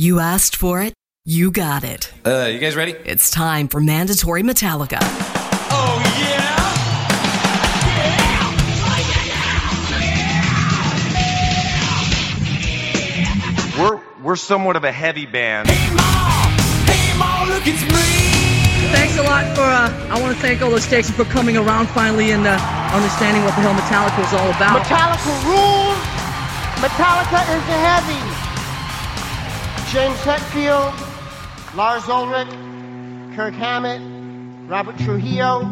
You asked for it, you got it. Uh, you guys ready? It's time for Mandatory Metallica. Oh, yeah! We're we're somewhat of a heavy band. Hey, Ma! Hey, Ma, look, it's me! Thanks a lot for, uh, I want to thank all the stations for coming around finally and uh, understanding what the hell Metallica is all about. Metallica rules. Metallica is the heavy. James Hetfield, Lars Ulrich, Kirk Hammett, Robert Trujillo,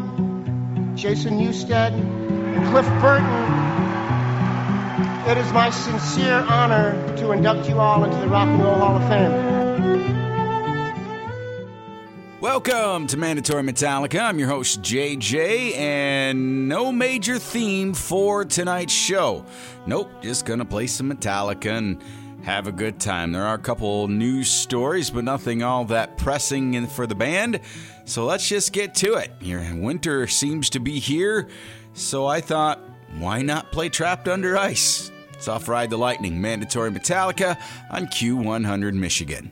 Jason Newsted, and Cliff Burton. It is my sincere honor to induct you all into the Rock and Roll Hall of Fame. Welcome to Mandatory Metallica. I'm your host, JJ, and no major theme for tonight's show. Nope, just gonna play some Metallica and have a good time. There are a couple news stories, but nothing all that pressing for the band. So let's just get to it. Your winter seems to be here, so I thought, why not play Trapped Under Ice? It's off Ride the Lightning, Mandatory Metallica on Q100 Michigan.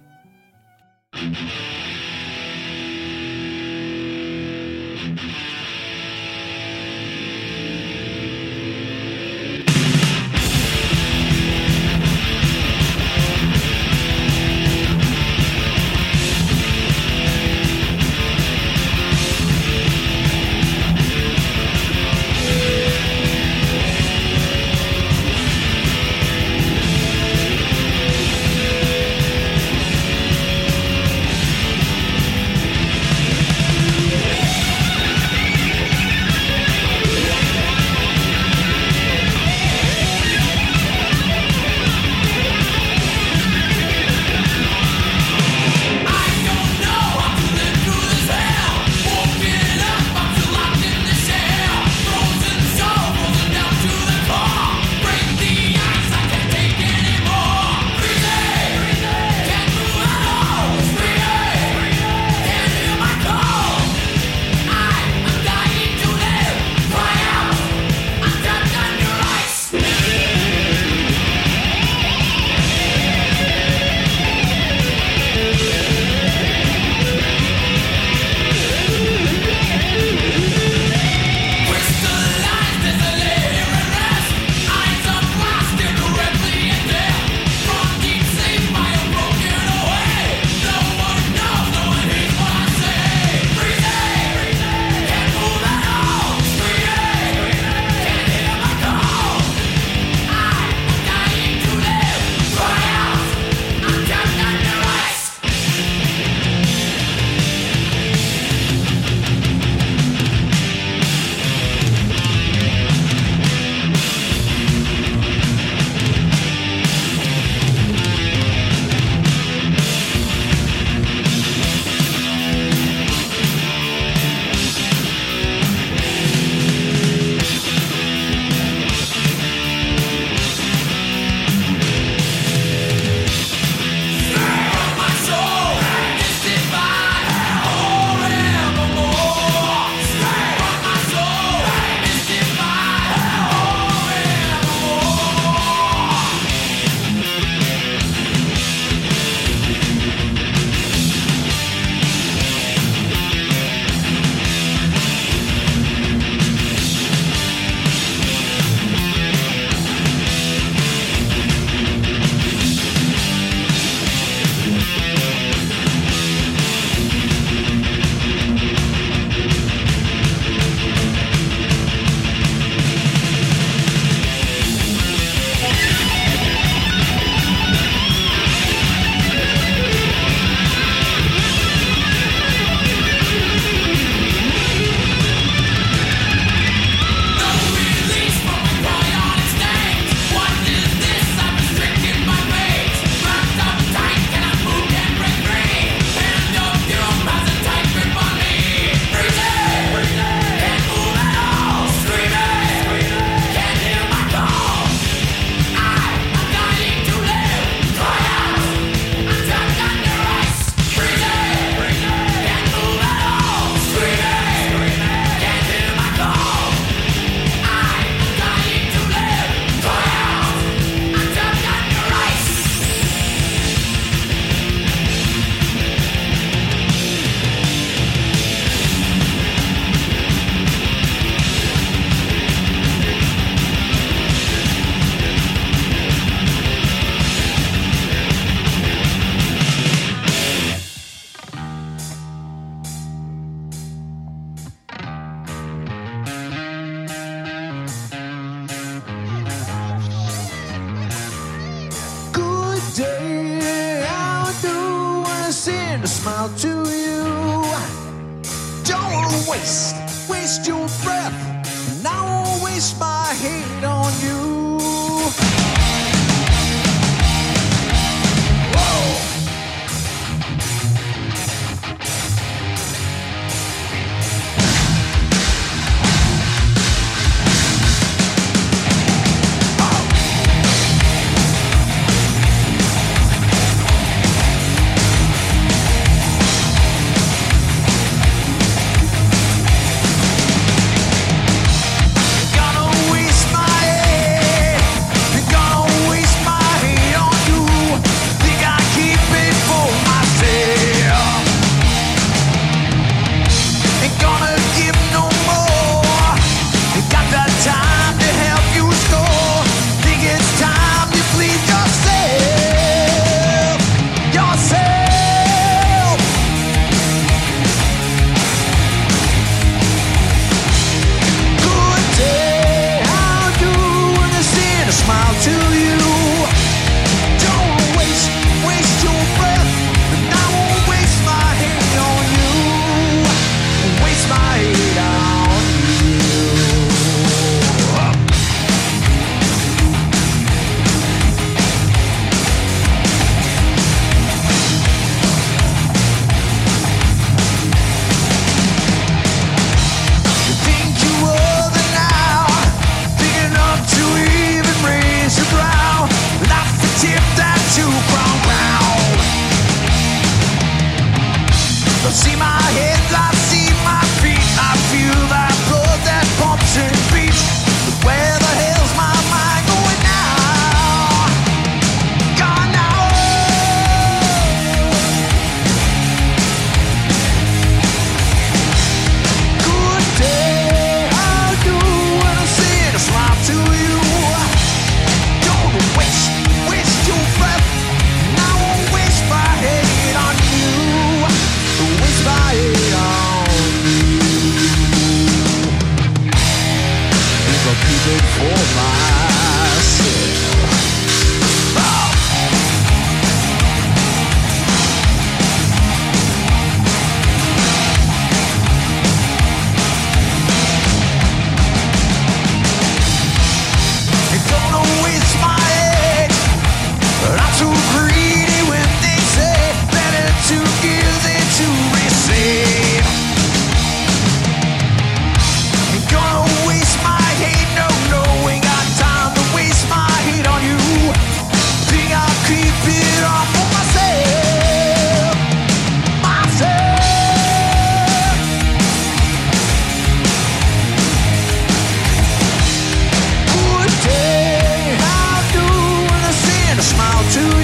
To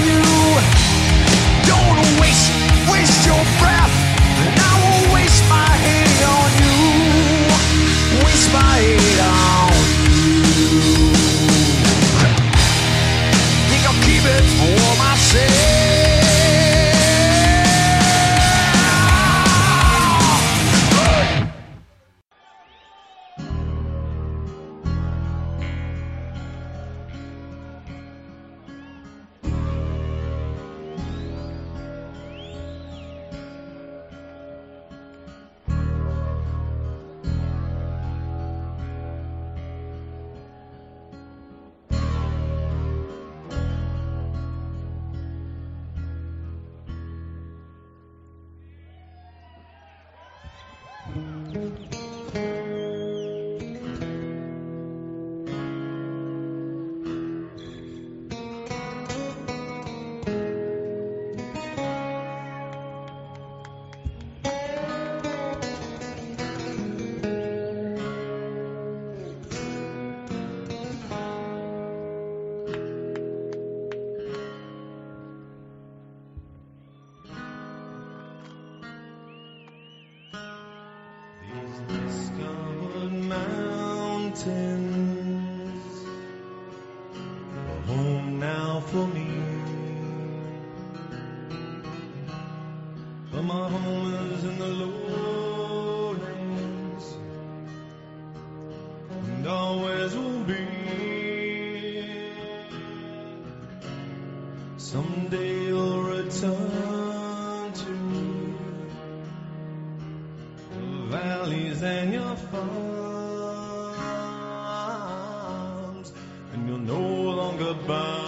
Someday you'll return to the valleys and your farms, and you'll no longer burn.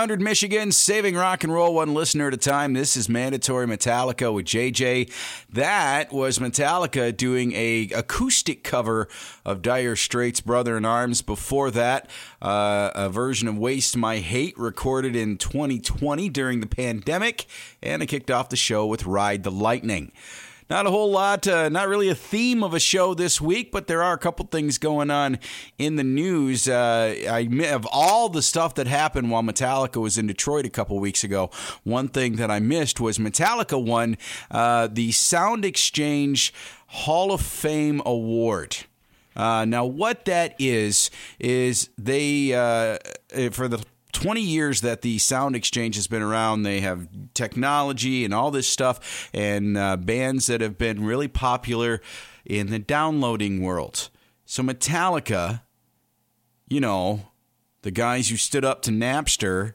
Q100 Michigan, saving rock and roll one listener at a time. This is Mandatory Metallica with JJ. That was Metallica doing a acoustic cover of Dire Straits' Brother in Arms. Before that, uh, a version of Waste My Hate recorded in 2020 during the pandemic. And I kicked off the show with Ride the Lightning. Not a whole lot, uh, not really a theme of a show this week, but there are a couple things going on in the news. Uh, I of all the stuff that happened while Metallica was in Detroit a couple weeks ago. One thing that I missed was Metallica won uh, the Sound Exchange Hall of Fame Award. Uh, now, what that is is they uh, for the 20 years that the Sound Exchange has been around. They have technology and all this stuff, and uh, bands that have been really popular in the downloading world. So, Metallica, you know, the guys who stood up to Napster,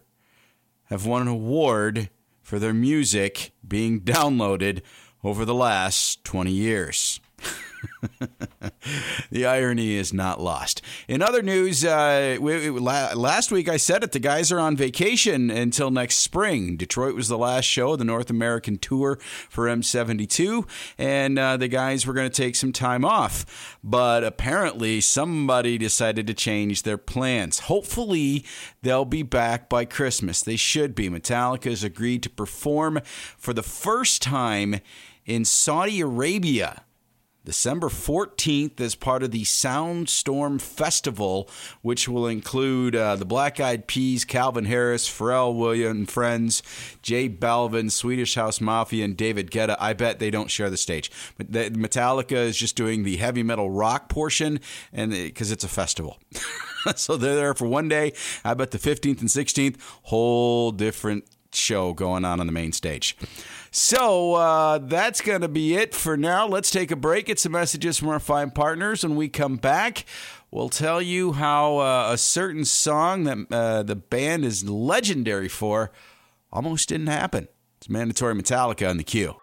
have won an award for their music being downloaded over the last 20 years. the irony is not lost. In other news, uh, we, we, la- last week I said it, the guys are on vacation until next spring. Detroit was the last show of the North American tour for M72, and uh, the guys were going to take some time off. But apparently, somebody decided to change their plans. Hopefully, they'll be back by Christmas. They should be. Metallica has agreed to perform for the first time in Saudi Arabia. December 14th as part of the Soundstorm Festival, which will include uh, the Black Eyed Peas, Calvin Harris, Pharrell Williams Friends, J Balvin, Swedish House Mafia, and David Guetta. I bet they don't share the stage. Metallica is just doing the heavy metal rock portion, and because it's a festival. so they're there for one day. I bet the 15th and 16th, whole different show going on on the main stage. So uh, that's going to be it for now. Let's take a break, get some messages from our fine partners. When we come back, we'll tell you how uh, a certain song that uh, the band is legendary for almost didn't happen. It's mandatory Metallica on the Q.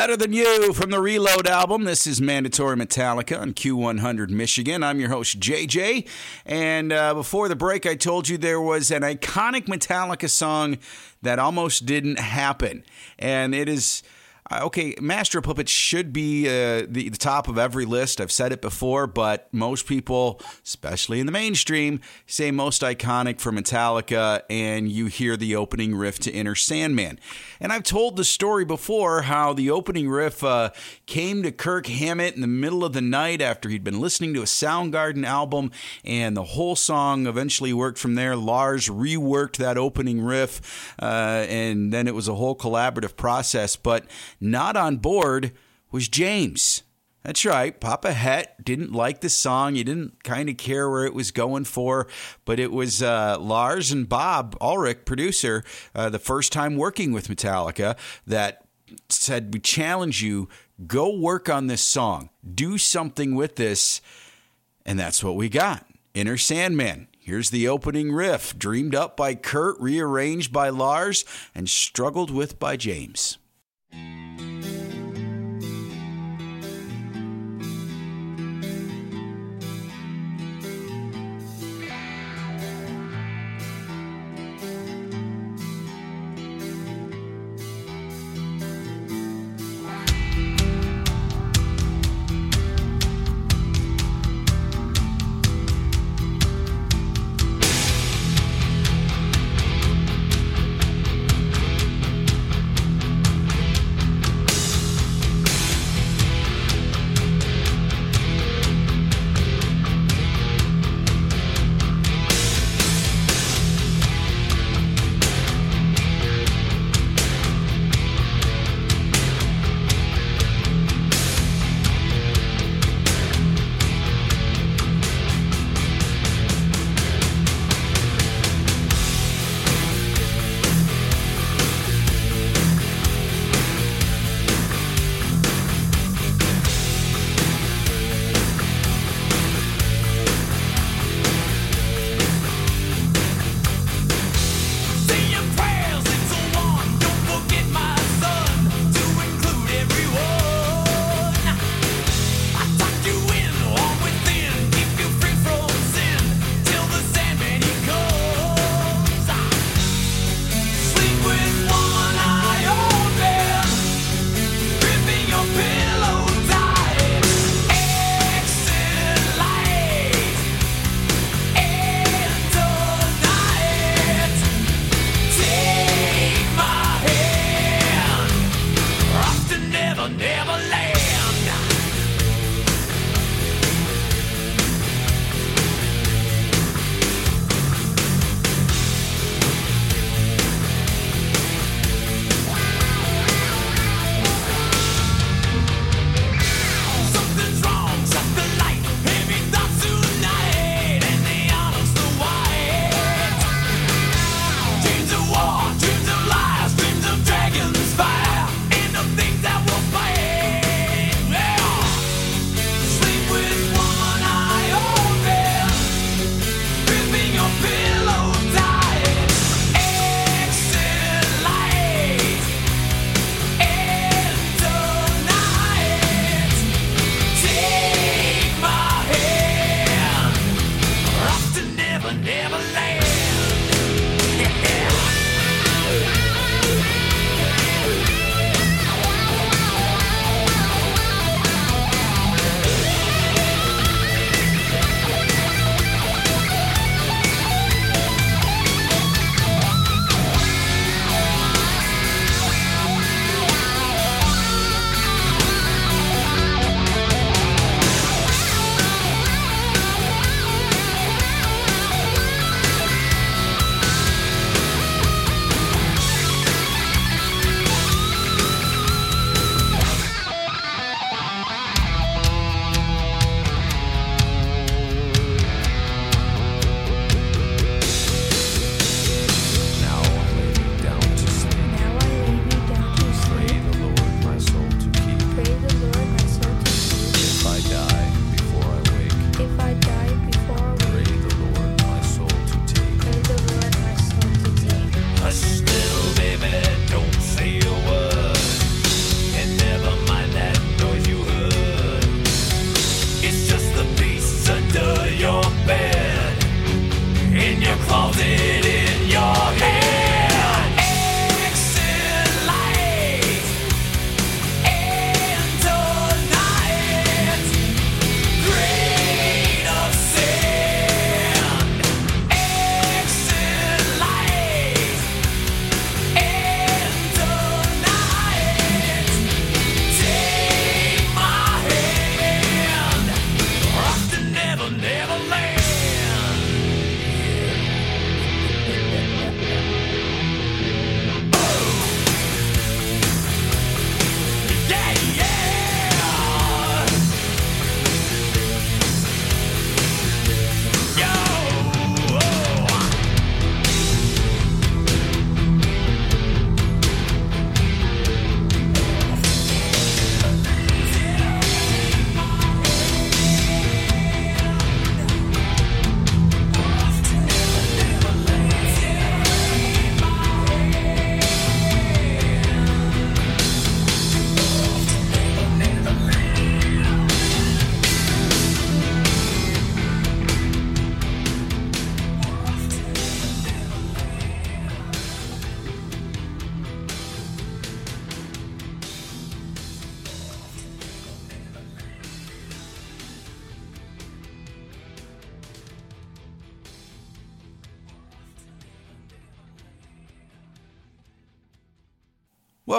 Better Than You from the Reload album. This is Mandatory Metallica on Q100 Michigan. I'm your host, JJ. And uh, before the break, I told you there was an iconic Metallica song that almost didn't happen. And it is. Uh, Okay, Master of Puppets should be uh, the, the top of every list. I've said it before, but most people, especially in the mainstream, say most iconic for Metallica, and you hear the opening riff to Enter Sandman. And I've told the story before how the opening riff uh, came to Kirk Hammett in the middle of the night after he'd been listening to a Soundgarden album, and the whole song eventually worked from there. Lars reworked that opening riff, uh, and then it was a whole collaborative process. But not on board was James. That's right. Papa Het didn't like the song. He didn't kind of care where it was going for, but it was uh, Lars and Bob Ulrich, producer, uh, the first time working with Metallica, that said, We challenge you, go work on this song, do something with this. And that's what we got Enter Sandman. Here's the opening riff, dreamed up by Kurt, rearranged by Lars, and struggled with by James.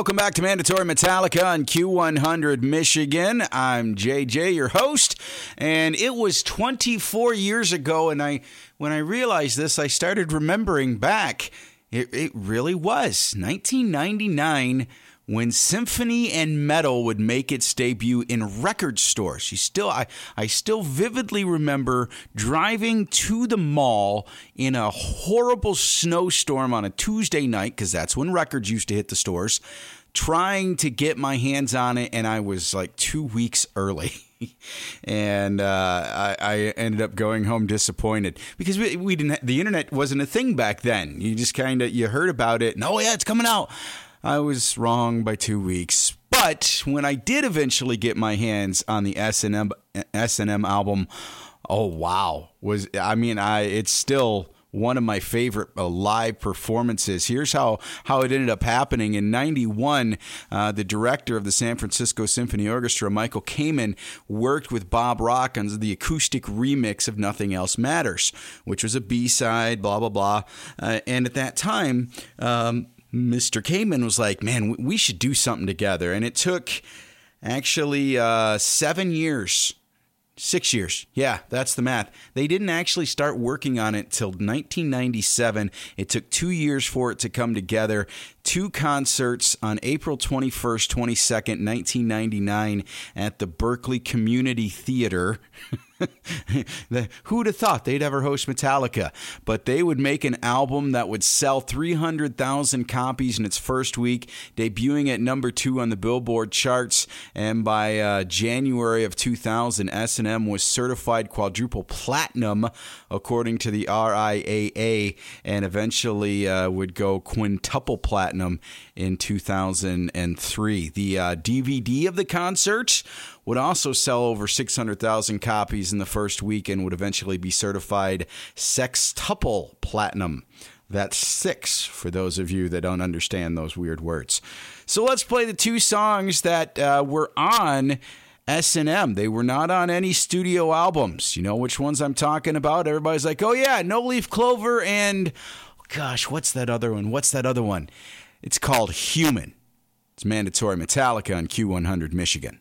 Welcome back to Mandatory Metallica on Q100 Michigan. I'm JJ, your host, and it was 24 years ago. And I, when I realized this, I started remembering back. It, it really was 1999 when Symphony and Metal would make its debut in record stores. You still, I, I still vividly remember driving to the mall in a horrible snowstorm on a Tuesday night, because that's when records used to hit the stores, trying to get my hands on it, and I was like two weeks early. and uh, I, I, ended up going home disappointed because we, we didn't. The internet wasn't a thing back then. You just kind of you heard about it. And, oh yeah, it's coming out. I was wrong by two weeks. But when I did eventually get my hands on the S and M S and M album, oh wow, was I mean I it's still one of my favorite uh, live performances. Here's how, how it ended up happening. In 91, uh, the director of the San Francisco Symphony Orchestra, Michael Kamen, worked with Bob Rock on the acoustic remix of Nothing Else Matters, which was a B side, blah, blah, blah. Uh, and at that time, um, Mr. Kamen was like, man, we should do something together. And it took actually uh, seven years. Six years. Yeah, that's the math. They didn't actually start working on it till 1997. It took two years for it to come together. Two concerts on April 21st, 22nd, 1999 at the Berkeley Community Theater. Who'd have thought they'd ever host Metallica? But they would make an album that would sell 300,000 copies in its first week, debuting at number two on the Billboard charts. And by uh, January of 2000, S&M was certified quadruple platinum, according to the RIAA, and eventually uh, would go quintuple platinum in 2003. The uh, DVD of the concert would also sell over 600,000 copies in the first week and would eventually be certified sextuple platinum. That's six for those of you that don't understand those weird words. So let's play the two songs that uh, were on S&M. They were not on any studio albums. You know which ones I'm talking about? Everybody's like, "Oh yeah, No Leaf Clover and gosh, what's that other one? What's that other one?" It's called Human. It's mandatory Metallica on Q100 Michigan.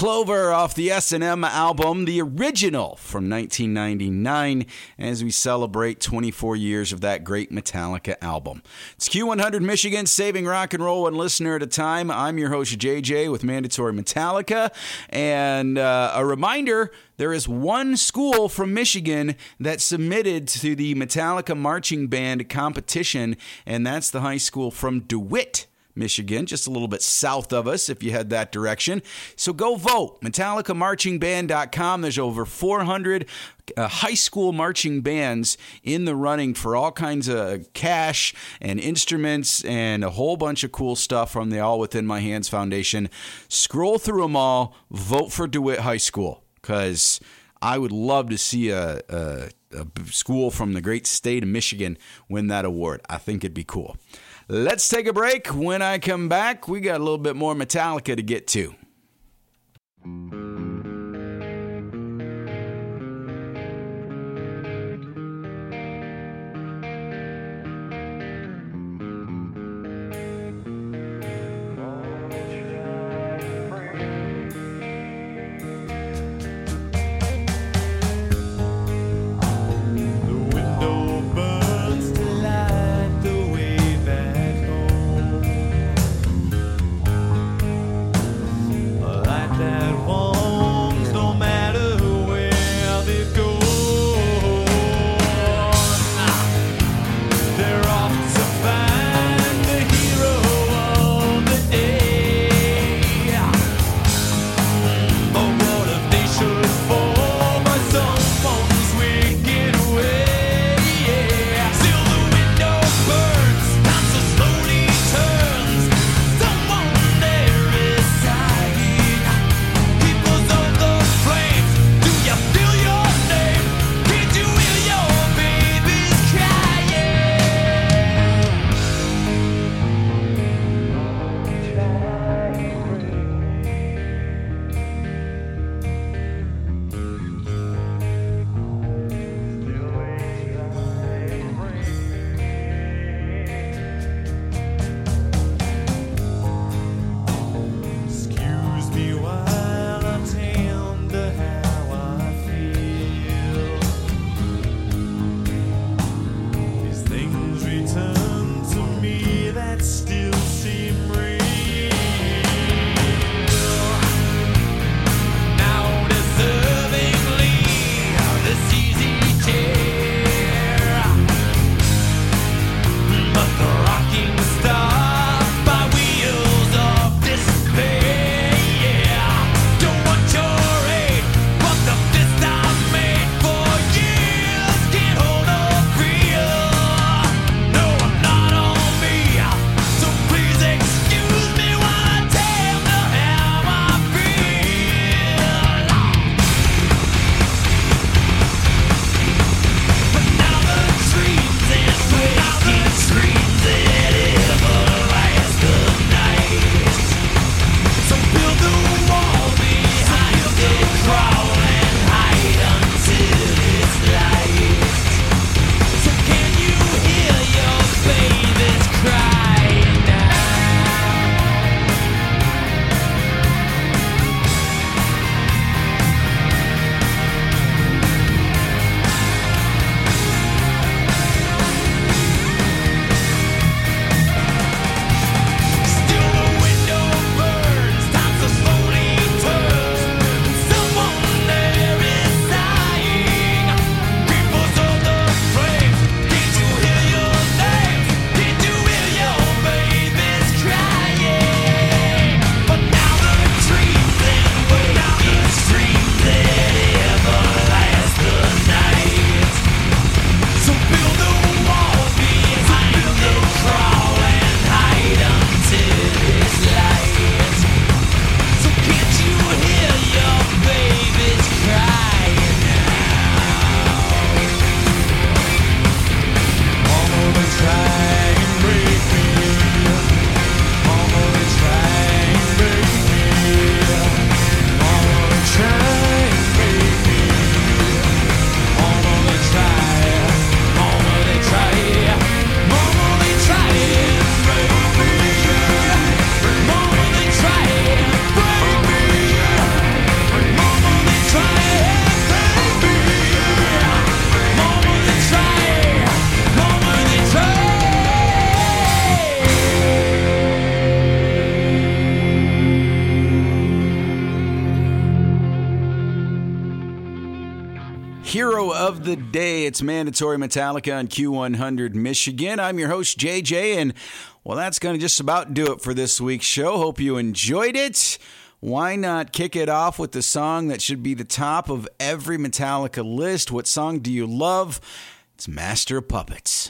Clover off the S&M album, the original from 1999, as we celebrate 24 years of that great Metallica album. It's Q100 Michigan, saving rock and roll one listener at a time. I'm your host, JJ, with Mandatory Metallica. And uh, a reminder there is one school from Michigan that submitted to the Metallica Marching Band competition, and that's the high school from DeWitt. Michigan, just a little bit south of us if you head that direction. So go vote. MetallicaMarchingBand.com. There's over 400 uh, high school marching bands in the running for all kinds of cash and instruments and a whole bunch of cool stuff from the All Within My Hands Foundation. Scroll through them all. Vote for DeWitt High School because I would love to see a, a, a school from the great state of Michigan win that award. I think it'd be cool. Let's take a break. When I come back, we got a little bit more Metallica to get to. It's Mandatory Metallica on Q100 Michigan. I'm your host, JJ, and well, that's going to just about do it for this week's show. Hope you enjoyed it. Why not kick it off with the song that should be the top of every Metallica list? What song do you love? It's Master Puppets.